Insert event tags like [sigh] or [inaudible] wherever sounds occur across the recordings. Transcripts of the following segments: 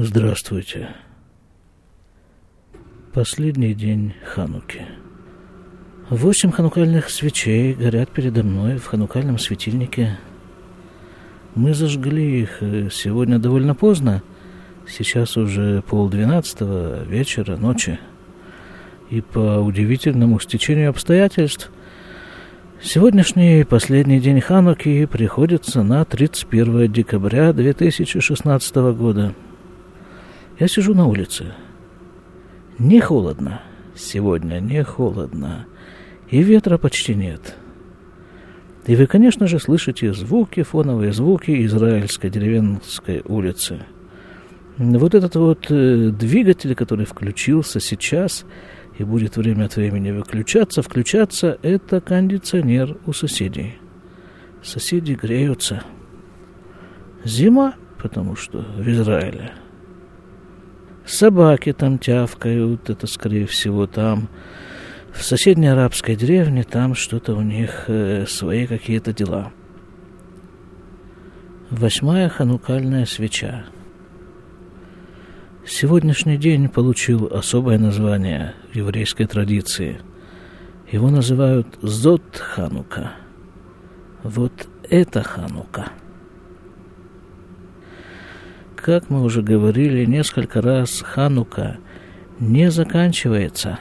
Здравствуйте. Последний день Хануки. Восемь ханукальных свечей горят передо мной в ханукальном светильнике. Мы зажгли их э, сегодня довольно поздно. Сейчас уже полдвенадцатого вечера, ночи. И по удивительному стечению обстоятельств Сегодняшний последний день Хануки приходится на 31 декабря 2016 года. Я сижу на улице. Не холодно. Сегодня не холодно. И ветра почти нет. И вы, конечно же, слышите звуки, фоновые звуки израильской деревенской улицы. Вот этот вот э, двигатель, который включился сейчас – и будет время от времени выключаться, включаться, это кондиционер у соседей. Соседи греются. Зима, потому что в Израиле. Собаки там тявкают, это, скорее всего, там. В соседней арабской деревне там что-то у них э, свои какие-то дела. Восьмая ханукальная свеча – Сегодняшний день получил особое название в еврейской традиции. Его называют Зод Ханука. Вот это Ханука. Как мы уже говорили несколько раз, Ханука не заканчивается.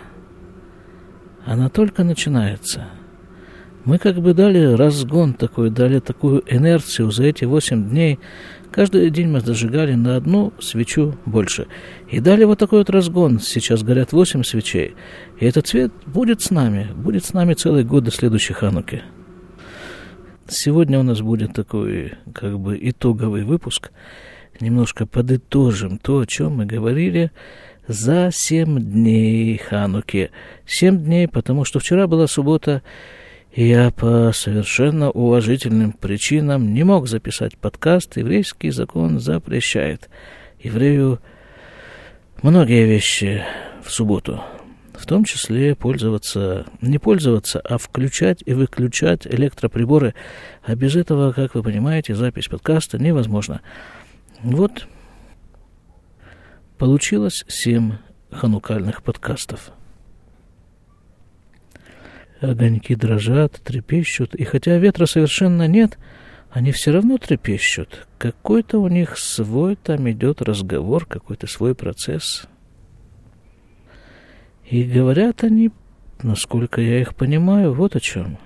Она только начинается. Мы как бы дали разгон такой, дали такую инерцию за эти восемь дней – Каждый день мы зажигали на одну свечу больше. И дали вот такой вот разгон. Сейчас горят восемь свечей. И этот цвет будет с нами. Будет с нами целый год до следующей Хануки. Сегодня у нас будет такой как бы итоговый выпуск. Немножко подытожим то, о чем мы говорили за семь дней Хануки. Семь дней, потому что вчера была суббота, я по совершенно уважительным причинам не мог записать подкаст. Еврейский закон запрещает еврею многие вещи в субботу. В том числе пользоваться, не пользоваться, а включать и выключать электроприборы. А без этого, как вы понимаете, запись подкаста невозможна. Вот получилось семь ханукальных подкастов огоньки дрожат, трепещут, и хотя ветра совершенно нет, они все равно трепещут. Какой-то у них свой там идет разговор, какой-то свой процесс. И говорят они, насколько я их понимаю, вот о чем.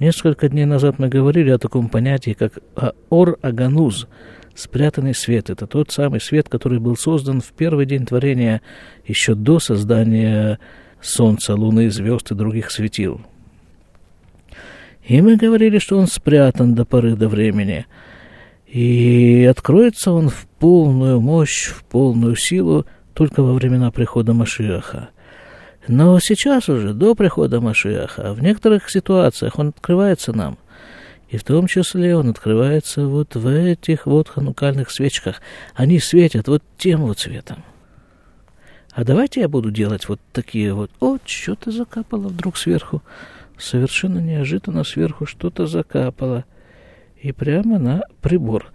Несколько дней назад мы говорили о таком понятии, как ор-агануз, спрятанный свет. Это тот самый свет, который был создан в первый день творения, еще до создания солнца, луны, звезд и других светил. И мы говорили, что он спрятан до поры до времени. И откроется он в полную мощь, в полную силу только во времена прихода Машиаха. Но сейчас уже, до прихода Машиаха, в некоторых ситуациях он открывается нам. И в том числе он открывается вот в этих вот ханукальных свечках. Они светят вот тем вот цветом. А давайте я буду делать вот такие вот. О, что-то закапало вдруг сверху. Совершенно неожиданно сверху что-то закапало. И прямо на прибор.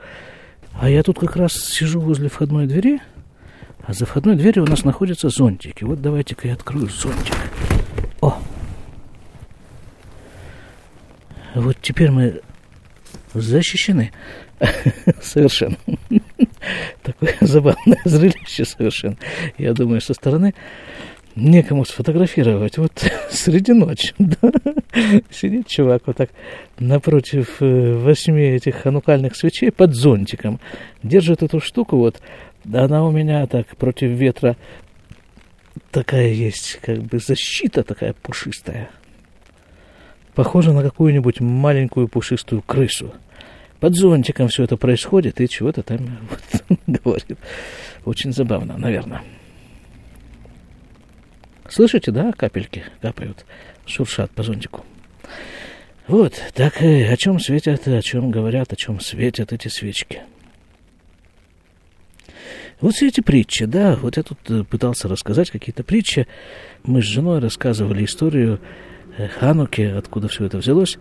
А я тут как раз сижу возле входной двери, а за входной дверью у нас находятся зонтики. Вот давайте-ка я открою зонтик. О! Вот теперь мы защищены. [laughs] Совершенно. Такое забавное зрелище совершенно. Я думаю, со стороны некому сфотографировать. Вот [laughs] среди ночи, [laughs] да, сидит чувак вот так напротив э, восьми этих ханукальных свечей под зонтиком, держит эту штуку вот, она у меня так против ветра такая есть, как бы защита такая пушистая. Похожа на какую-нибудь маленькую пушистую крысу под зонтиком все это происходит, и чего-то там [laughs] вот, говорит. Очень забавно, наверное. Слышите, да, капельки капают, шуршат по зонтику. Вот, так о чем светят, о чем говорят, о чем светят эти свечки. Вот все эти притчи, да, вот я тут э, пытался рассказать какие-то притчи. Мы с женой рассказывали историю Хануки, откуда все это взялось.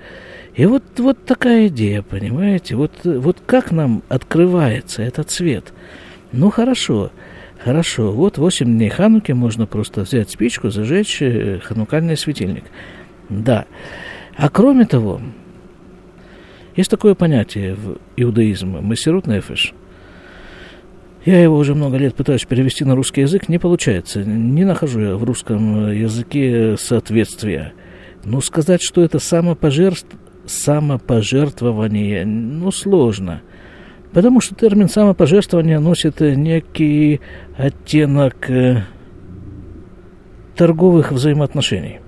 И вот, вот такая идея, понимаете? Вот, вот как нам открывается этот цвет? Ну, хорошо, хорошо. Вот 8 дней Хануки можно просто взять спичку, зажечь э, ханукальный светильник. Да. А кроме того, есть такое понятие в иудаизме – мессирут нефеш. Я его уже много лет пытаюсь перевести на русский язык, не получается. Не нахожу я в русском языке соответствия. Ну, сказать, что это самопожертв... самопожертвование, ну, сложно. Потому что термин самопожертвование носит некий оттенок э, торговых взаимоотношений.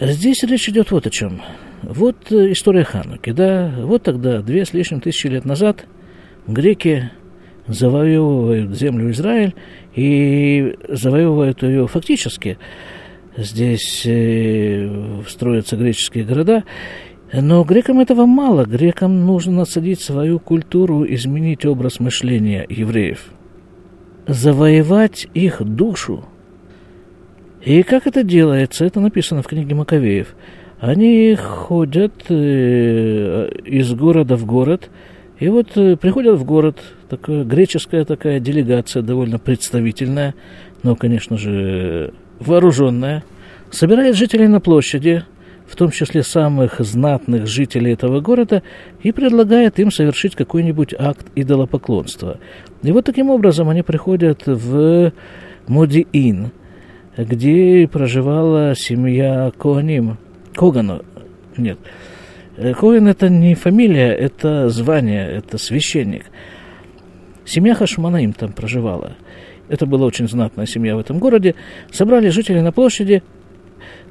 Здесь речь идет вот о чем. Вот э, история Хануки, да, вот тогда, две с лишним тысячи лет назад, греки завоевывают землю Израиль и завоевывают ее фактически – здесь э, строятся греческие города. Но грекам этого мало. Грекам нужно насадить свою культуру, изменить образ мышления евреев. Завоевать их душу. И как это делается? Это написано в книге Маковеев. Они ходят э, из города в город, и вот э, приходят в город, такая греческая такая делегация, довольно представительная, но, конечно же, вооруженная, собирает жителей на площади, в том числе самых знатных жителей этого города, и предлагает им совершить какой-нибудь акт идолопоклонства. И вот таким образом они приходят в Модиин, где проживала семья Коаним. Когану, нет. Коэн это не фамилия, это звание, это священник. Семья Хашманаим там проживала это была очень знатная семья в этом городе, собрали жители на площади,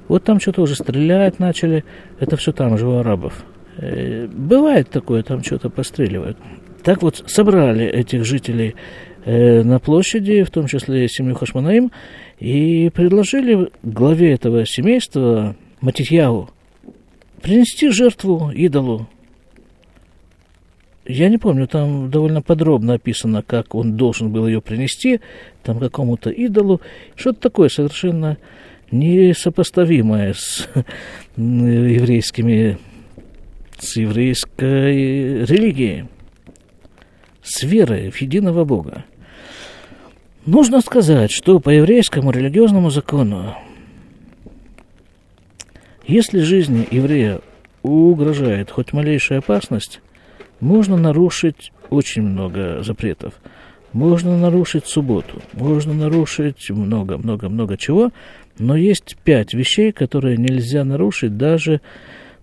вот там что-то уже стрелять начали, это все там же у арабов. Э, бывает такое, там что-то постреливают. Так вот, собрали этих жителей э, на площади, в том числе семью Хашманаим, и предложили главе этого семейства, Матитьяу, принести жертву идолу я не помню, там довольно подробно описано, как он должен был ее принести, там какому-то идолу. Что-то такое совершенно несопоставимое с еврейскими, с еврейской религией, с верой в единого Бога. Нужно сказать, что по еврейскому религиозному закону, если жизни еврея угрожает хоть малейшая опасность, можно нарушить очень много запретов. Можно нарушить субботу, можно нарушить много-много-много чего, но есть пять вещей, которые нельзя нарушить даже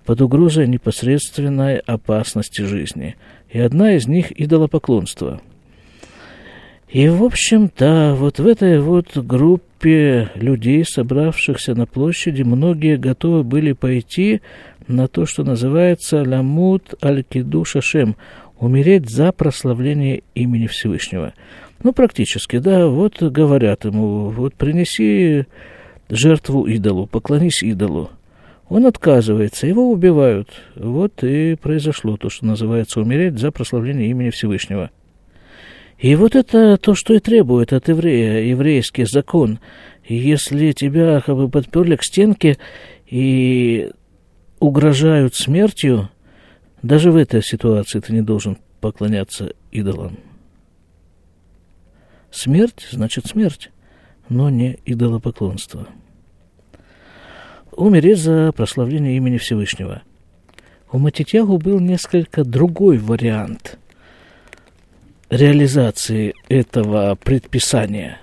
под угрозой непосредственной опасности жизни. И одна из них – идолопоклонство. И, в общем-то, вот в этой вот группе людей, собравшихся на площади, многие готовы были пойти на то, что называется «Ламут аль-Киду Шашем» – умереть за прославление имени Всевышнего. Ну, практически, да, вот говорят ему, вот принеси жертву идолу, поклонись идолу. Он отказывается, его убивают. Вот и произошло то, что называется умереть за прославление имени Всевышнего. И вот это то, что и требует от еврея, еврейский закон. Если тебя как бы подперли к стенке и угрожают смертью, даже в этой ситуации ты не должен поклоняться идолам. Смерть значит смерть, но не идолопоклонство. Умереть за прославление имени Всевышнего. У Матитягу был несколько другой вариант реализации этого предписания.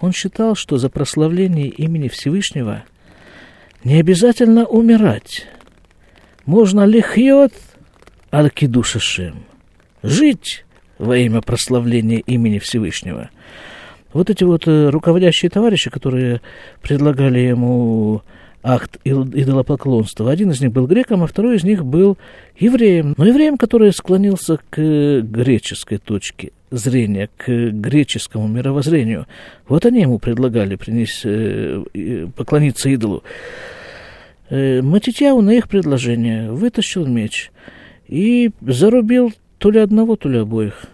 Он считал, что за прославление имени Всевышнего – не обязательно умирать. Можно лихьет аль-кидушашем. Жить во имя прославления имени Всевышнего. Вот эти вот э, руководящие товарищи, которые предлагали ему акт идолопоклонства. Один из них был греком, а второй из них был евреем. Но евреем, который склонился к греческой точке зрения, к греческому мировоззрению. Вот они ему предлагали принести, э, поклониться идолу. Э, Матитяу на их предложение вытащил меч и зарубил то ли одного, то ли обоих.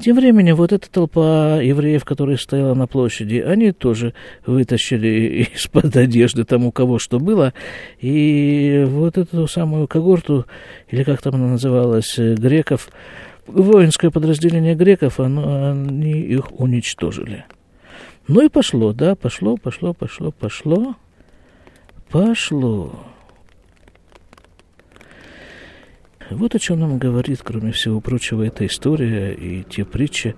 Тем временем вот эта толпа евреев, которая стояла на площади, они тоже вытащили [laughs] из-под одежды там у кого что было, и вот эту самую когорту, или как там она называлась, греков, воинское подразделение греков, оно, они их уничтожили. Ну и пошло, да, пошло, пошло, пошло, пошло, пошло. Вот о чем нам говорит, кроме всего прочего, эта история и те притчи,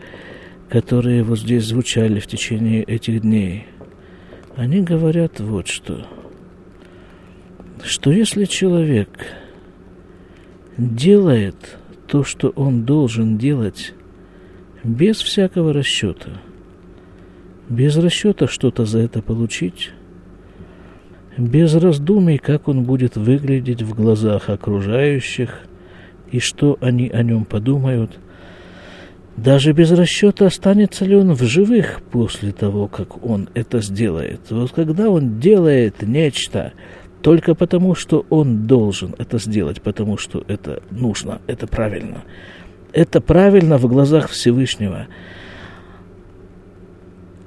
которые вот здесь звучали в течение этих дней. Они говорят вот что. Что если человек делает то, что он должен делать, без всякого расчета, без расчета что-то за это получить, без раздумий, как он будет выглядеть в глазах окружающих – и что они о нем подумают, даже без расчета, останется ли он в живых после того, как он это сделает. Вот когда он делает нечто только потому, что он должен это сделать, потому что это нужно, это правильно. Это правильно в глазах Всевышнего –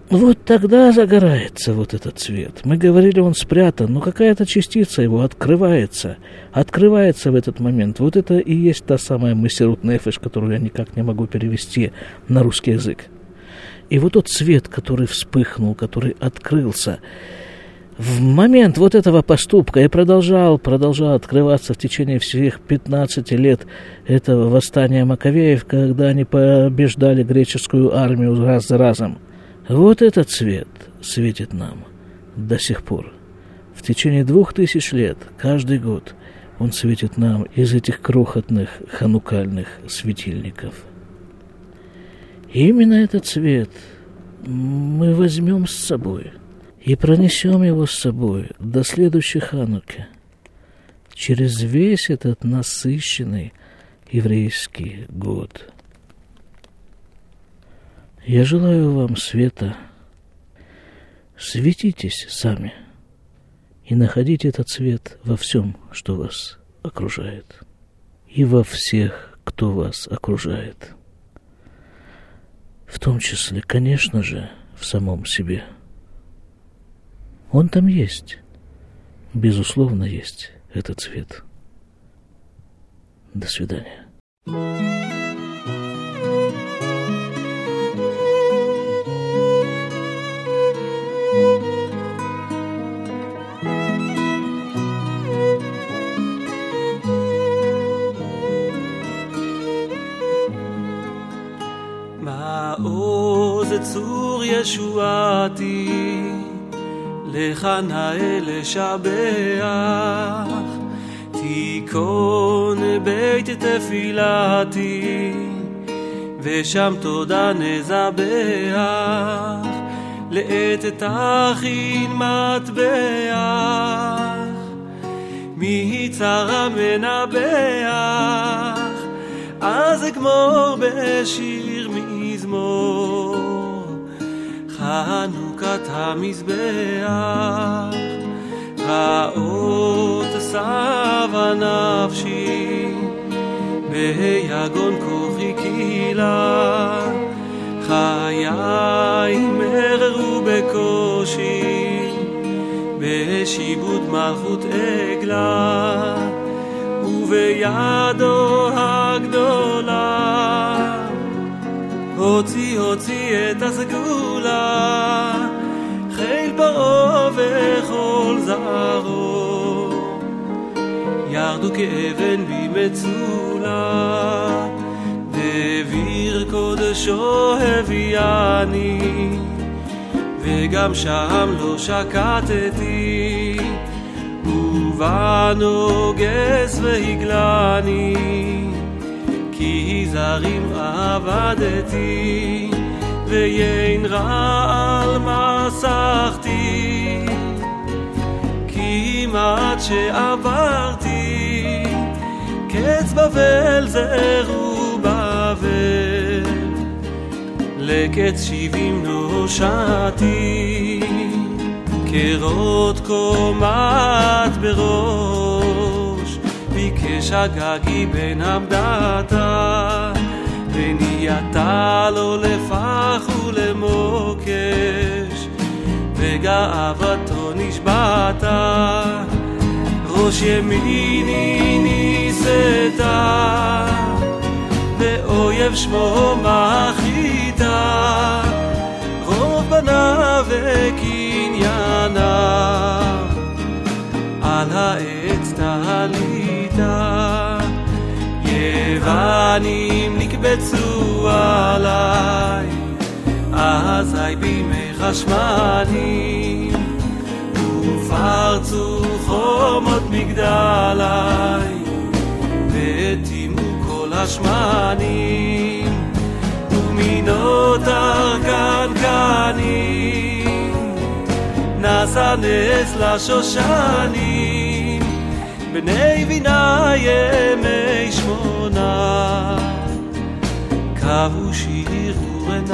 вот тогда загорается вот этот цвет. Мы говорили, он спрятан, но какая-то частица его открывается. Открывается в этот момент. Вот это и есть та самая мысерут нефеш, которую я никак не могу перевести на русский язык. И вот тот цвет, который вспыхнул, который открылся, в момент вот этого поступка и продолжал, продолжал открываться в течение всех 15 лет этого восстания Маковеев, когда они побеждали греческую армию раз за разом – вот этот цвет светит нам до сих пор. В течение двух тысяч лет, каждый год, он светит нам из этих крохотных ханукальных светильников. И именно этот цвет мы возьмем с собой и пронесем его с собой до следующей хануки, через весь этот насыщенный еврейский год – я желаю вам света. Светитесь сами и находите этот свет во всем, что вас окружает, и во всех, кто вас окружает. В том числе, конечно же, в самом себе. Он там есть. Безусловно, есть этот цвет. До свидания. צור ישועתי, לך נאה לשבח, תיכון בית תפילתי, ושם תודה נזבח, לעת תכין מטבח, מיצר מנבח, אז אגמור בשיר חנוכת המזבח, רעות סבה נפשי, ביגון כוחי קהילה, חיי מררו בקושי, בשיבוד מלכות עגלה, ובידו הגדולה הוציא הוציא את הסגולה חיל פרעה וכל זרעו. ירדו כאבן במצולה דביר קודשו הביאני וגם שם לא שקטתי. ובנוגס והגלני כי זרים עבדתי, ויין רעל מסכתי. כמעט שעברתי, קץ בבל זרו בבל, לקץ שבעים נושעתי, קרות קומת בראש. ביקש הגגי בן עמדתה, ונהייתה לו לפח ולמוקש, וגאוותו נשבעתה, ראש ימיני נישאתה, ואויב שמו מחריתה, רוב בניו וקנייניו, יוונים נקבצו עליי, אזי בימי חשמנים, ופרצו חומות מגדלי, וטימו כל השמנים, ומינות ארכנקנים, נעשה נס לשושנים, בני ויני ימי שמונה קבו שירו את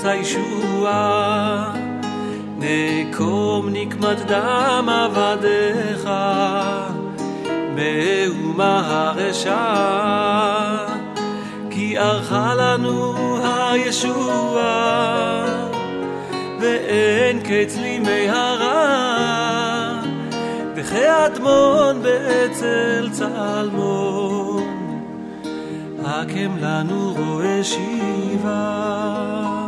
קץ הישועה. נקום נקמת דם עבדיך, מאומה הרשעה, כי ערכה לנו הישועה, ואין קץ לימי הרע. וכאדמון באצל צלמון, הקם לנו רואה שיבה.